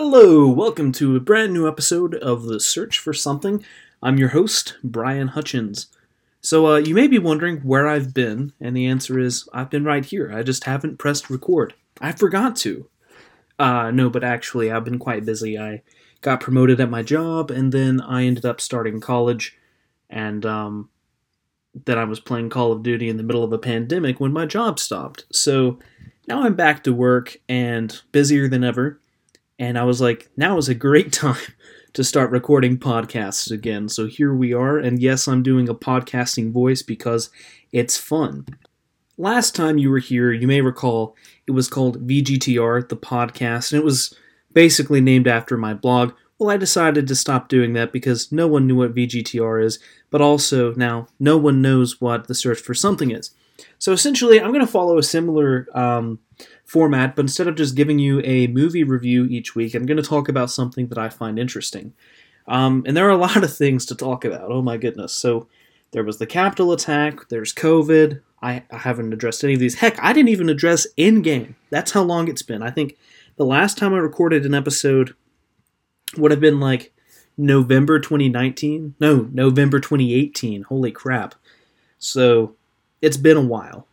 Hello, welcome to a brand new episode of The Search for Something. I'm your host, Brian Hutchins. So, uh, you may be wondering where I've been, and the answer is I've been right here. I just haven't pressed record. I forgot to. Uh, no, but actually, I've been quite busy. I got promoted at my job, and then I ended up starting college, and, um, then I was playing Call of Duty in the middle of a pandemic when my job stopped. So, now I'm back to work and busier than ever and I was like, now is a great time to start recording podcasts again. So here we are, and yes, I'm doing a podcasting voice because it's fun. Last time you were here, you may recall it was called VGTR, the podcast, and it was basically named after my blog. Well, I decided to stop doing that because no one knew what VGTR is, but also now no one knows what the search for something is. So essentially, I'm going to follow a similar um, format, but instead of just giving you a movie review each week, I'm going to talk about something that I find interesting. Um, and there are a lot of things to talk about. Oh my goodness. So there was the Capitol attack, there's COVID. I, I haven't addressed any of these. Heck, I didn't even address Endgame. That's how long it's been. I think the last time I recorded an episode would have been like November 2019. No, November 2018. Holy crap. So it's been a while.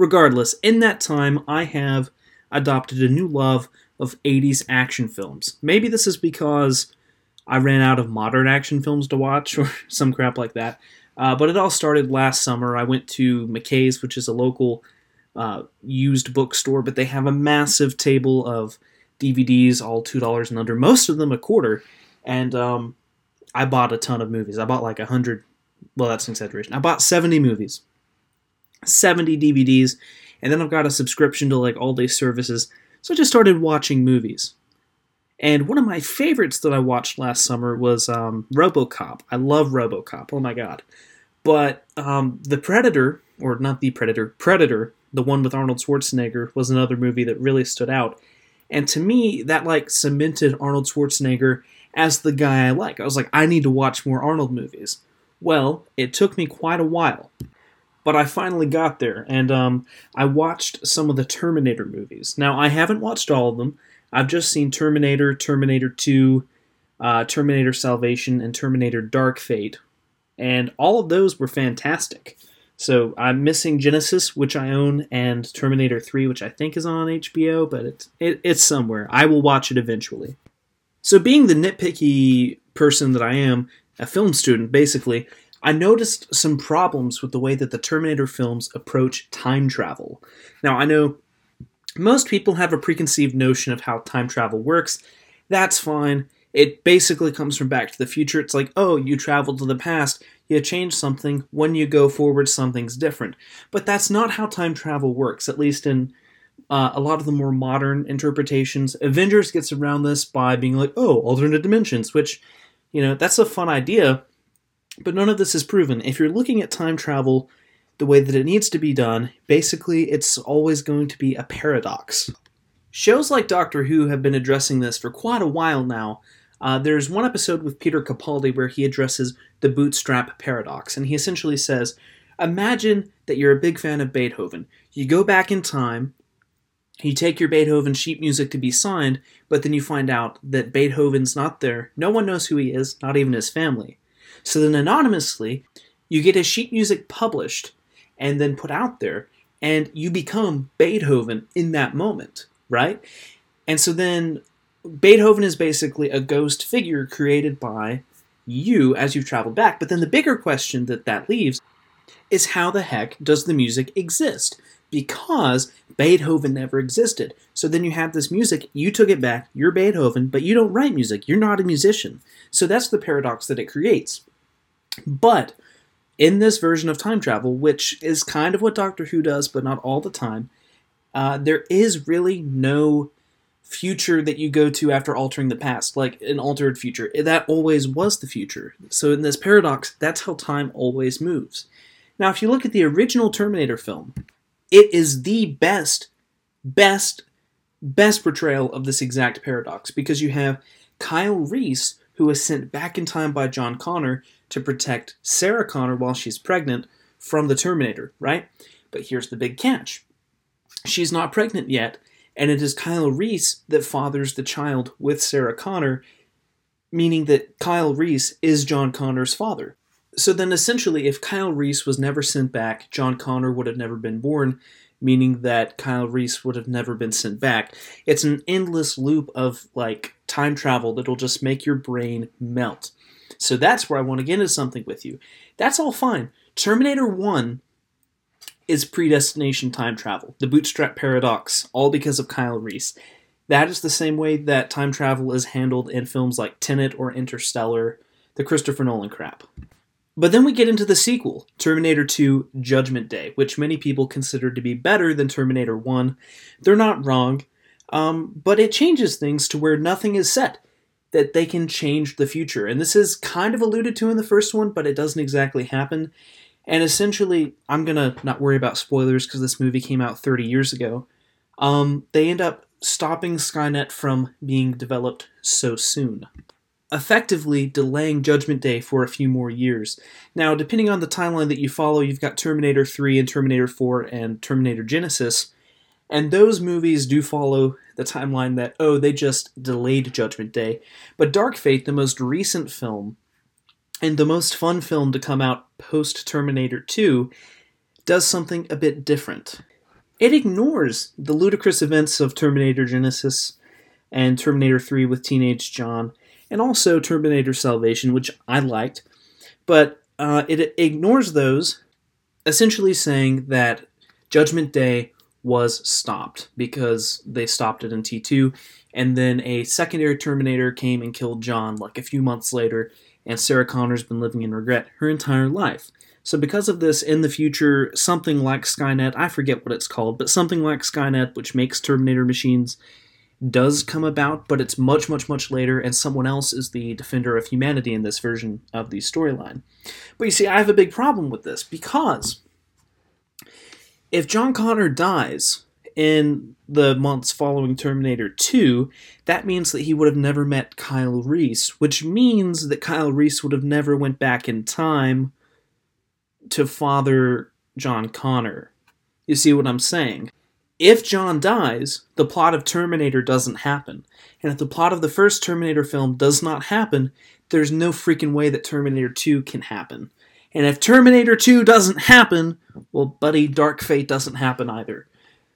Regardless, in that time, I have adopted a new love of 80s action films. Maybe this is because I ran out of modern action films to watch or some crap like that. Uh, but it all started last summer. I went to McKay's, which is a local uh, used bookstore, but they have a massive table of DVDs, all $2 and under, most of them a quarter. And um, I bought a ton of movies. I bought like 100, well, that's an exaggeration. I bought 70 movies. 70 DVDs, and then I've got a subscription to like all day services. So I just started watching movies. And one of my favorites that I watched last summer was um, RoboCop. I love RoboCop. Oh my god! But um, the Predator, or not the Predator, Predator, the one with Arnold Schwarzenegger, was another movie that really stood out. And to me, that like cemented Arnold Schwarzenegger as the guy I like. I was like, I need to watch more Arnold movies. Well, it took me quite a while but I finally got there, and um, I watched some of the Terminator movies. Now, I haven't watched all of them. I've just seen Terminator, Terminator 2, uh, Terminator Salvation, and Terminator Dark Fate, and all of those were fantastic. So I'm missing Genisys, which I own, and Terminator 3, which I think is on HBO, but it's it, it's somewhere. I will watch it eventually. So being the nitpicky person that I am, a film student basically, I noticed some problems with the way that the Terminator films approach time travel. Now, I know most people have a preconceived notion of how time travel works. That's fine. It basically comes from Back to the Future. It's like, oh, you travel to the past, you change something, when you go forward, something's different. But that's not how time travel works, at least in uh, a lot of the more modern interpretations. Avengers gets around this by being like, oh, alternate dimensions, which, you know, that's a fun idea, but none of this is proven. If you're looking at time travel the way that it needs to be done, basically it's always going to be a paradox. Shows like Doctor Who have been addressing this for quite a while now. Uh, there's one episode with Peter Capaldi where he addresses the bootstrap paradox, and he essentially says, Imagine that you're a big fan of Beethoven. You go back in time, you take your Beethoven sheet music to be signed, but then you find out that Beethoven's not there. No one knows who he is, not even his family. So then anonymously, you get his sheet music published and then put out there, and you become Beethoven in that moment, right? And so then Beethoven is basically a ghost figure created by you as you've traveled back. But then the bigger question that that leaves is how the heck does the music exist? Because Beethoven never existed. So then you have this music, you took it back, you're Beethoven, but you don't write music, you're not a musician. So that's the paradox that it creates. But in this version of time travel, which is kind of what Doctor Who does, but not all the time, uh, there is really no future that you go to after altering the past, like an altered future. That always was the future. So in this paradox, that's how time always moves. Now, if you look at the original Terminator film, it is the best, best, best portrayal of this exact paradox because you have Kyle Reese, who was sent back in time by John Connor to protect Sarah Connor while she's pregnant from the Terminator, right? But here's the big catch she's not pregnant yet, and it is Kyle Reese that fathers the child with Sarah Connor, meaning that Kyle Reese is John Connor's father. So then, essentially, if Kyle Reese was never sent back, John Connor would have never been born, meaning that Kyle Reese would have never been sent back. It's an endless loop of like time travel that'll just make your brain melt. So that's where I want to get into something with you. That's all fine. Terminator 1 is predestination time travel, the bootstrap paradox, all because of Kyle Reese. That is the same way that time travel is handled in films like Tenet or Interstellar, the Christopher Nolan crap. But then we get into the sequel, Terminator 2 Judgment Day, which many people consider to be better than Terminator 1. They're not wrong, um, but it changes things to where nothing is set, that they can change the future. And this is kind of alluded to in the first one, but it doesn't exactly happen. And essentially, I'm gonna not worry about spoilers because this movie came out 30 years ago. Um, they end up stopping Skynet from being developed so soon, effectively delaying Judgment Day for a few more years. Now, depending on the timeline that you follow, you've got Terminator 3 and Terminator 4 and Terminator Genisys, and those movies do follow the timeline that, oh, they just delayed Judgment Day. But Dark Fate, the most recent film, and the most fun film to come out post Terminator 2 does something a bit different. It ignores the ludicrous events of Terminator Genisys and Terminator 3 with Teenage John, and also Terminator Salvation, which I liked, but uh, it ignores those, essentially saying that Judgment Day was stopped because they stopped it in T2, and then a secondary Terminator came and killed John like a few months later, and Sarah Connor's been living in regret her entire life. So, because of this, in the future, something like Skynet, I forget what it's called, but something like Skynet, which makes Terminator machines, does come about, but it's much, much, much later, and someone else is the defender of humanity in this version of the storyline. But you see, I have a big problem with this because if John Connor dies in the months following Terminator 2, that means that he would have never met Kyle Reese, which means that Kyle Reese would have never went back in time to father John Connor. You see what I'm saying? If John dies, the plot of Terminator doesn't happen. And if the plot of the first Terminator film does not happen, there's no freaking way that Terminator 2 can happen. And if Terminator 2 doesn't happen, well, buddy, Dark Fate doesn't happen either.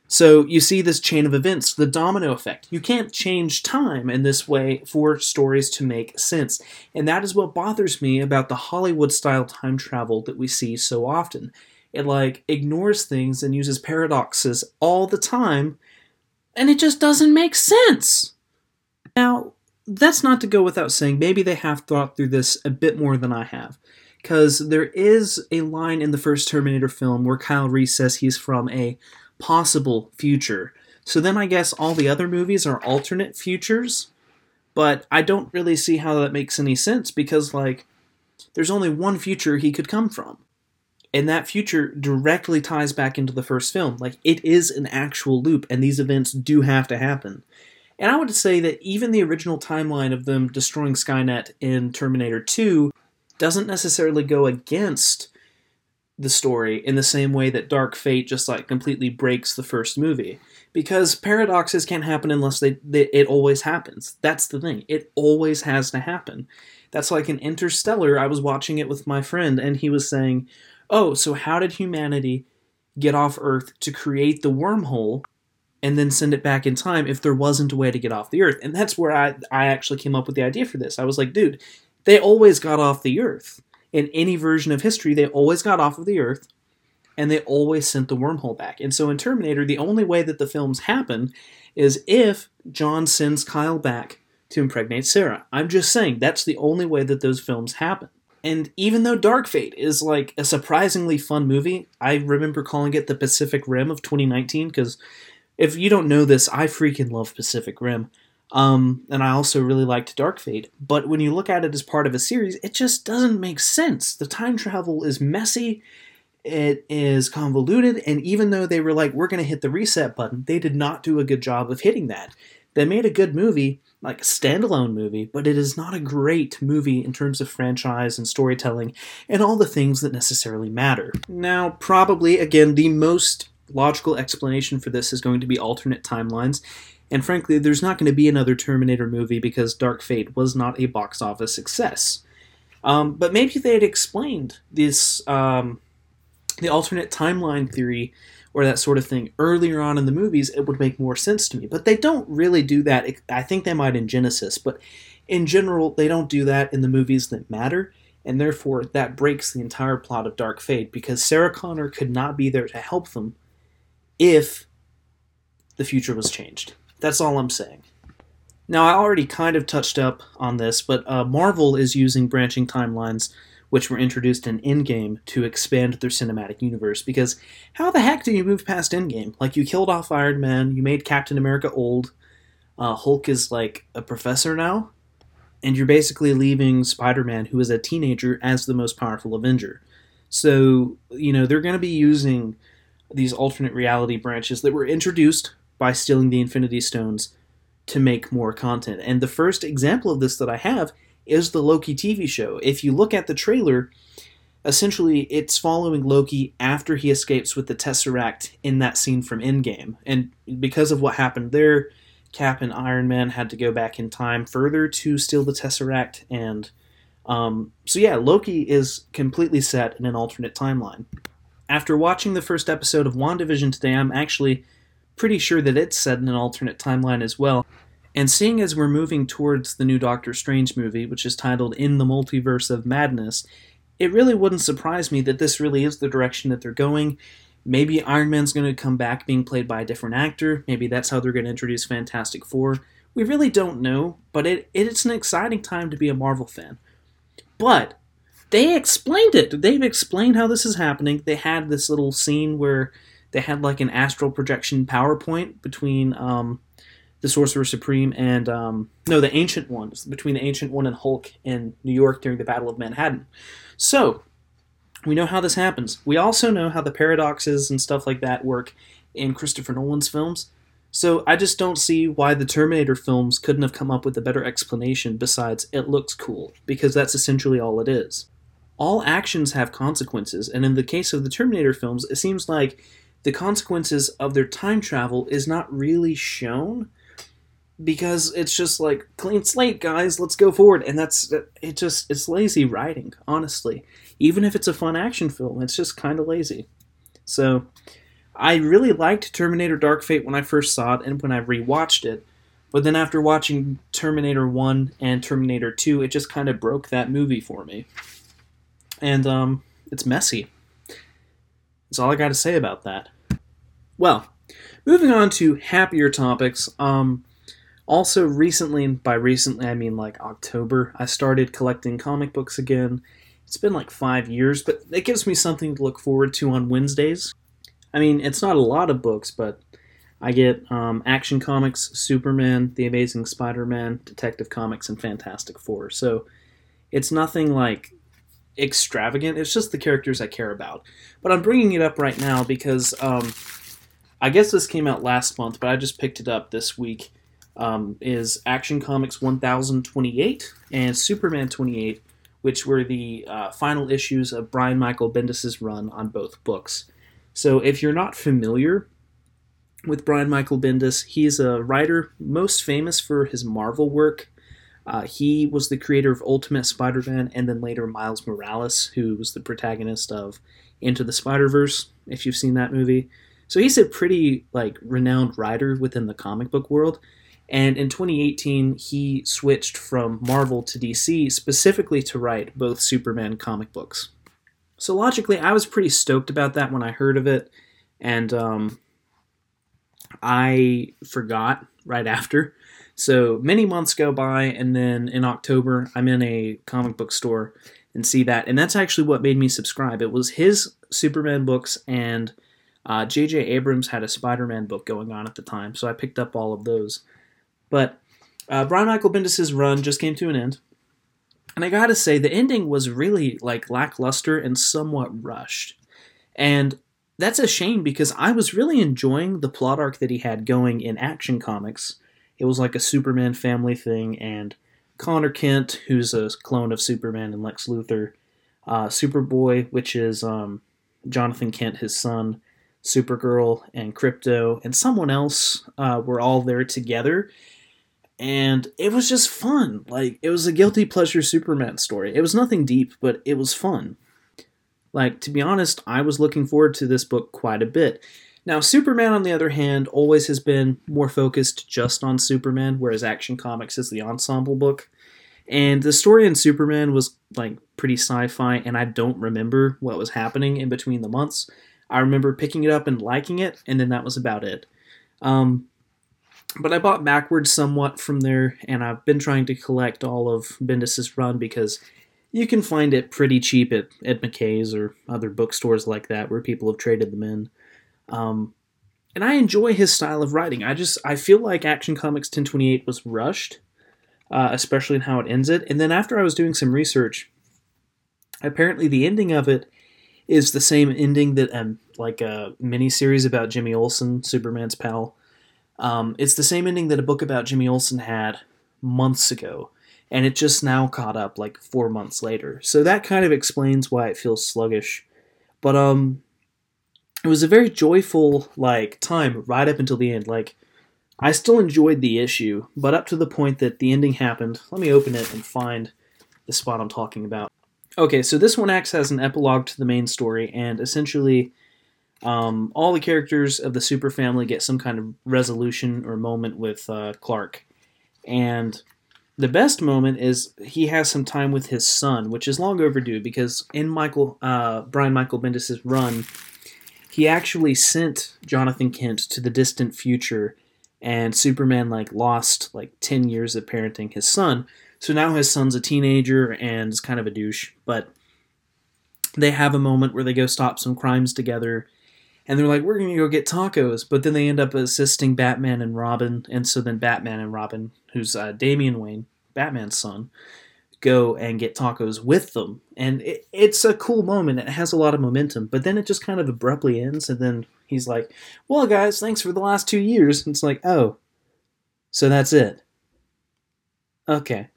So you see this chain of events, the domino effect. You can't change time in this way for stories to make sense. And that is what bothers me about the Hollywood style time travel that we see so often. It like ignores things and uses paradoxes all the time, and it just doesn't make sense. Now, that's not to go without saying, maybe they have thought through this a bit more than I have. Because there is a line in the first Terminator film where Kyle Reese says he's from a possible future. So then I guess all the other movies are alternate futures, but I don't really see how that makes any sense because, like, there's only one future he could come from. And that future directly ties back into the first film. Like, it is an actual loop, and these events do have to happen. And I would say that even the original timeline of them destroying Skynet in Terminator 2 doesn't necessarily go against the story in the same way that Dark Fate just like completely breaks the first movie. Because paradoxes can't happen unless they, they, it always happens. That's the thing. It always has to happen. That's like in Interstellar, I was watching it with my friend and he was saying, "Oh, so how did humanity get off Earth to create the wormhole and then send it back in time if there wasn't a way to get off the Earth?" And that's where I I actually came up with the idea for this. I was like, "Dude, they always got off the Earth." in any version of history, they always got off of the Earth and they always sent the wormhole back. And so in Terminator, the only way that the films happen is if John sends Kyle back to impregnate Sarah. I'm just saying that's the only way that those films happen. And even though Dark Fate is like a surprisingly fun movie, I remember calling it the Pacific Rim of 2019 because if you don't know this, I freaking love Pacific Rim. Um, and I also really liked Dark Fate. But when you look at it as part of a series, it just doesn't make sense. The time travel is messy, it is convoluted, and even though they were like, we're going to hit the reset button, they did not do a good job of hitting that. They made a good movie, like a standalone movie, but it is not a great movie in terms of franchise and storytelling and all the things that necessarily matter. Now, probably, again, the most logical explanation for this is going to be alternate timelines. And frankly, there's not going to be another Terminator movie because Dark Fate was not a box office success. Um, but maybe they had explained this, um, the alternate timeline theory or that sort of thing earlier on in the movies, it would make more sense to me. But they don't really do that. I think they might in Genisys, but in general, they don't do that in the movies that matter and therefore that breaks the entire plot of Dark Fate because Sarah Connor could not be there to help them if the future was changed. That's all I'm saying. Now, I already kind of touched up on this, but uh, Marvel is using branching timelines, which were introduced in Endgame, to expand their cinematic universe. Because how the heck do you move past Endgame? Like, you killed off Iron Man, you made Captain America old, uh, Hulk is like a professor now, and you're basically leaving Spider-Man, who is a teenager, as the most powerful Avenger. So you know they're going to be using these alternate reality branches that were introduced by stealing the Infinity Stones to make more content. And the first example of this that I have is the Loki TV show. If you look at the trailer, essentially it's following Loki after he escapes with the Tesseract in that scene from Endgame. And because of what happened there, Cap and Iron Man had to go back in time further to steal the Tesseract, and um, so yeah, Loki is completely set in an alternate timeline. After watching the first episode of WandaVision today, I'm actually pretty sure that it's set in an alternate timeline as well. And seeing as we're moving towards the new Doctor Strange movie, which is titled In the Multiverse of Madness, it really wouldn't surprise me that this really is the direction that they're going. Maybe Iron Man's going to come back being played by a different actor. Maybe that's how they're going to introduce Fantastic Four. We really don't know, but it, it's an exciting time to be a Marvel fan. But they explained it. They've explained how this is happening. They had this little scene where they had like an astral projection PowerPoint between um, the Sorcerer Supreme and um, no, the Ancient One between the Ancient One and Hulk in New York during the Battle of Manhattan. So we know how this happens. We also know how the paradoxes and stuff like that work in Christopher Nolan's films. So I just don't see why the Terminator films couldn't have come up with a better explanation besides it looks cool, because that's essentially all it is. All actions have consequences, and in the case of the Terminator films, it seems like the consequences of their time travel is not really shown because it's just like clean slate guys let's go forward. And that's it just it's lazy writing honestly. Even if it's a fun action film it's just kind of lazy. So i really liked terminator dark fate when i first saw it and when i rewatched it but then after watching terminator 1 and terminator 2 it just kind of broke that movie for me. And um it's messy. That's all i got to say about that well moving on to happier topics um also, recently, by recently I mean like October, I started collecting comic books again. It's been like five years, but it gives me something to look forward to on Wednesdays. I mean, it's not a lot of books, but I get um, Action Comics, Superman, The Amazing Spider Man, Detective Comics, and Fantastic Four. So it's nothing like extravagant, it's just the characters I care about. But I'm bringing it up right now because um, I guess this came out last month, but I just picked it up this week um, is Action Comics 1028 and Superman 28, which were the uh, final issues of Brian Michael Bendis' run on both books. So if you're not familiar with Brian Michael Bendis, he's a writer most famous for his Marvel work. Uh, he was the creator of Ultimate Spider-Man and then later Miles Morales, who was the protagonist of Into the Spider-Verse, if you've seen that movie. So he's a pretty like renowned writer within the comic book world. And in 2018, he switched from Marvel to DC specifically to write both Superman comic books. So logically, I was pretty stoked about that when I heard of it, and um, I forgot right after. So many months go by, and then in October, I'm in a comic book store and see that, and that's actually what made me subscribe. It was his Superman books, and J.J. Uh, Abrams had a Spider-Man book going on at the time, so I picked up all of those. But uh, Brian Michael Bendis' run just came to an end. And I gotta say, the ending was really like lackluster and somewhat rushed. And that's a shame because I was really enjoying the plot arc that he had going in Action Comics. It was like a Superman family thing, and Conner Kent, who's a clone of Superman and Lex Luthor, uh, Superboy, which is um, Jonathan Kent, his son, Supergirl and Krypto and someone else uh, were all there together. And it was just fun. Like, it was a guilty pleasure Superman story. It was nothing deep, but it was fun. Like, to be honest, I was looking forward to this book quite a bit. Now, Superman, on the other hand, always has been more focused just on Superman, whereas Action Comics is the ensemble book. And the story in Superman was like pretty sci-fi, and I don't remember what was happening in between the months. I remember picking it up and liking it, and then that was about it. Um, but I bought backwards somewhat from there, and I've been trying to collect all of Bendis's run because you can find it pretty cheap at, at McKay's or other bookstores like that where people have traded them in. Um, and I enjoy his style of writing. I just I feel like Action Comics 1028 was rushed uh, especially in how it ends it. And then after I was doing some research, apparently the ending of it is the same ending that um, like a mini series about Jimmy Olsen, Superman's pal. Um, it's the same ending that a book about Jimmy Olsen had months ago, and it just now caught up like four months later. So that kind of explains why it feels sluggish. But um, it was a very joyful like time right up until the end. Like I still enjoyed the issue, but up to the point that the ending happened. Let me open it and find the spot I'm talking about. Okay, so this one acts as an epilogue to the main story, and essentially, um, all the characters of the super family get some kind of resolution or moment with uh, Clark. And the best moment is he has some time with his son, which is long overdue because in Michael uh, Brian Michael Bendis' run, he actually sent Jonathan Kent to the distant future and Superman like lost like 10 years of parenting his son. So now his son's a teenager and is kind of a douche, but they have a moment where they go stop some crimes together and they're like we're going to go get tacos, but then they end up assisting Batman and Robin and so then Batman and Robin, who's uh, Damian Wayne, Batman's son, go and get tacos with them. And it, it's a cool moment. It has a lot of momentum, but then it just kind of abruptly ends and then he's like, "Well, guys, thanks for the last two years." And it's like, "Oh, so that's it." Okay.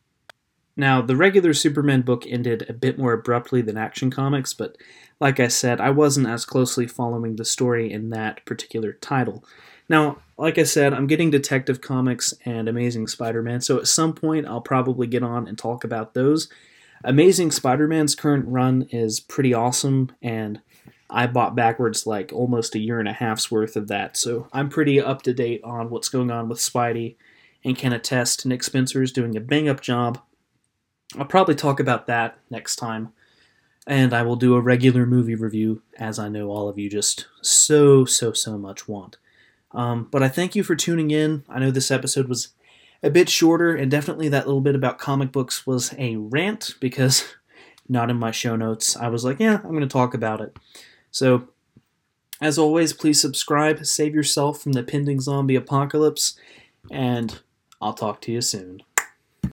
Now, the regular Superman book ended a bit more abruptly than Action Comics, but like I said, I wasn't as closely following the story in that particular title. Now, like I said, I'm getting Detective Comics and Amazing Spider Man, so at some point I'll probably get on and talk about those. Amazing Spider Man's current run is pretty awesome, and I bought backwards like almost a year and a half's worth of that, so I'm pretty up to date on what's going on with Spidey and can attest Nick Spencer is doing a bang up job. I'll probably talk about that next time, and I will do a regular movie review as I know all of you just so, so, so much want. Um, but I thank you for tuning in. I know this episode was a bit shorter, and definitely that little bit about comic books was a rant because not in my show notes. I was like, yeah, I'm going to talk about it. So, as always, please subscribe, save yourself from the pending zombie apocalypse, and I'll talk to you soon.